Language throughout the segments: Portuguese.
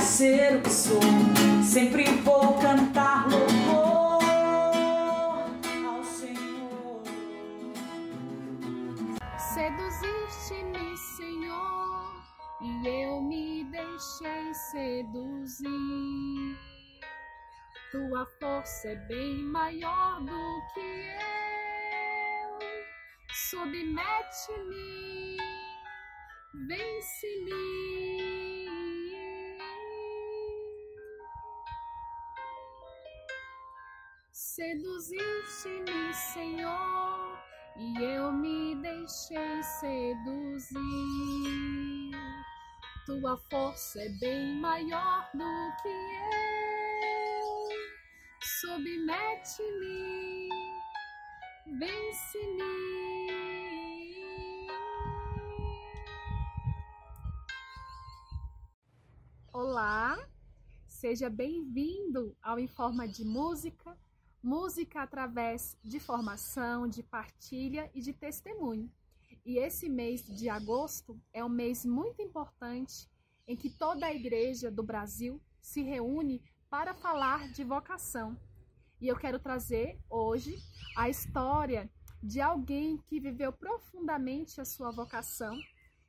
ser o que sou. Sempre vou cantar louvor ao Senhor. Seduziste-me, Senhor, e eu me deixei seduzir. Tua força é bem maior do que eu. Submete-me, vence-me. Seduziste-me, Senhor, e eu me deixei seduzir. Tua força é bem maior do que eu. Submete-me, vence-me. Olá, seja bem-vindo ao Em Forma de Música música através de formação, de partilha e de testemunho. E esse mês de agosto é um mês muito importante em que toda a igreja do Brasil se reúne para falar de vocação. E eu quero trazer hoje a história de alguém que viveu profundamente a sua vocação,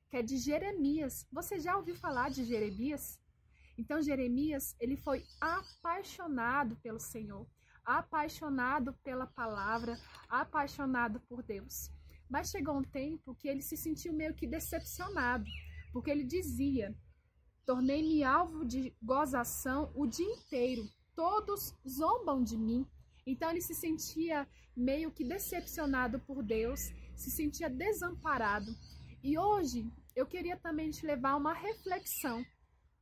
que é de Jeremias. Você já ouviu falar de Jeremias? Então Jeremias, ele foi apaixonado pelo Senhor apaixonado pela palavra, apaixonado por Deus. Mas chegou um tempo que ele se sentiu meio que decepcionado, porque ele dizia: Tornei-me alvo de gozação o dia inteiro, todos zombam de mim. Então ele se sentia meio que decepcionado por Deus, se sentia desamparado. E hoje eu queria também te levar a uma reflexão.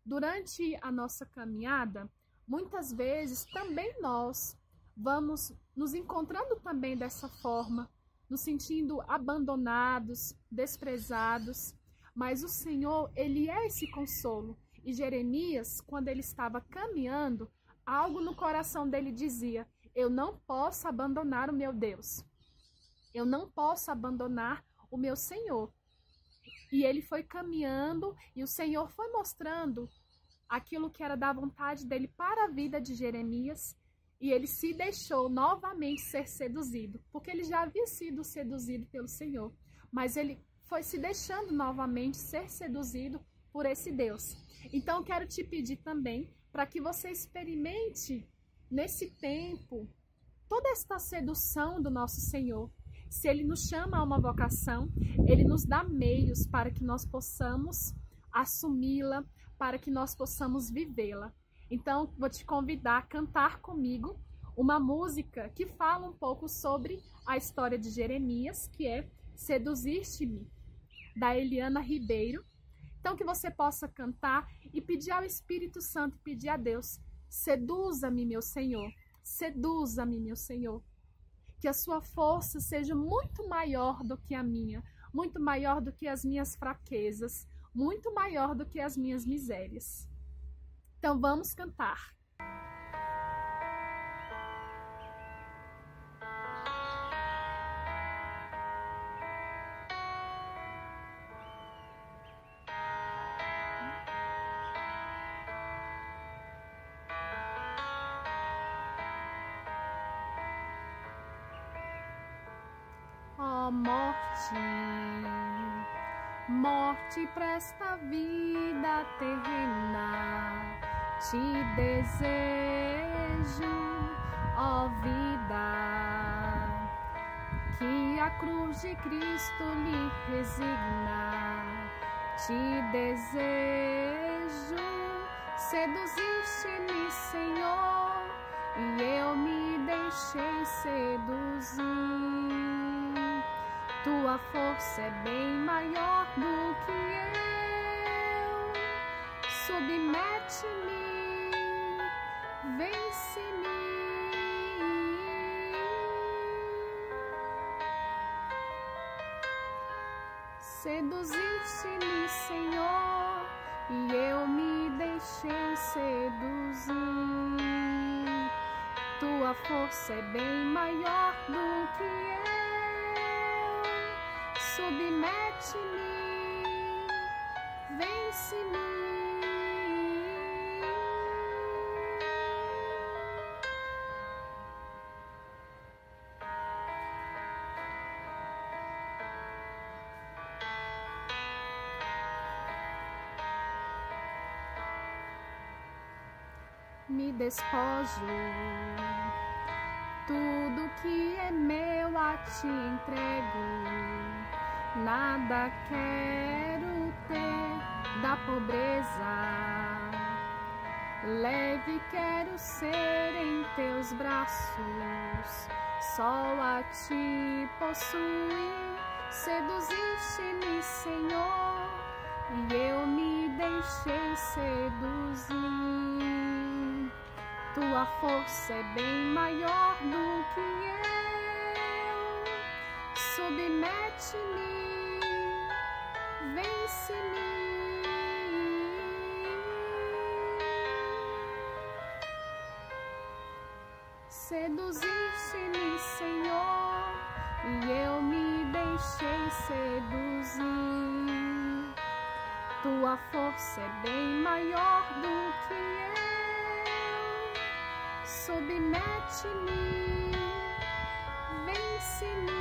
Durante a nossa caminhada, muitas vezes também nós vamos nos encontrando também dessa forma, nos sentindo abandonados, desprezados, mas o Senhor, ele é esse consolo. E Jeremias, quando ele estava caminhando, algo no coração dele dizia: Eu não posso abandonar o meu Deus. Eu não posso abandonar o meu Senhor. E ele foi caminhando e o Senhor foi mostrando aquilo que era da vontade dele para a vida de Jeremias e ele se deixou novamente ser seduzido, porque ele já havia sido seduzido pelo Senhor, mas ele foi se deixando novamente ser seduzido por esse Deus. Então quero te pedir também para que você experimente nesse tempo toda esta sedução do nosso Senhor. Se ele nos chama a uma vocação, ele nos dá meios para que nós possamos assumi-la, para que nós possamos vivê-la. Então, vou te convidar a cantar comigo uma música que fala um pouco sobre a história de Jeremias, que é Seduziste-me, da Eliana Ribeiro. Então, que você possa cantar e pedir ao Espírito Santo, pedir a Deus: seduza-me, meu Senhor, seduza-me, meu Senhor. Que a sua força seja muito maior do que a minha, muito maior do que as minhas fraquezas, muito maior do que as minhas misérias. Então vamos cantar. Morte, morte presta vida terrena te desejo, ó vida, que a cruz de Cristo lhe resigna. Te desejo, seduziste-me, Senhor, e eu me deixei seduzir. Tua força é bem maior do que eu. Submete-me vence-me. Seduziste-me, Senhor, e eu me deixei seduzir. Tua força é bem maior do que eu. Submete-me, vence-me. Me despojo. Tudo que é meu a ti entrego. Nada quero ter da pobreza. Leve quero ser em teus braços, só a ti possuir. Seduziste-me, Senhor, e eu me deixei seduzir. Tua força é bem maior do que eu. Submete-me, vence-me. Seduziste-me, Senhor, e eu me deixei seduzir. Tua força é bem maior do que eu. Submete-me, vence-me.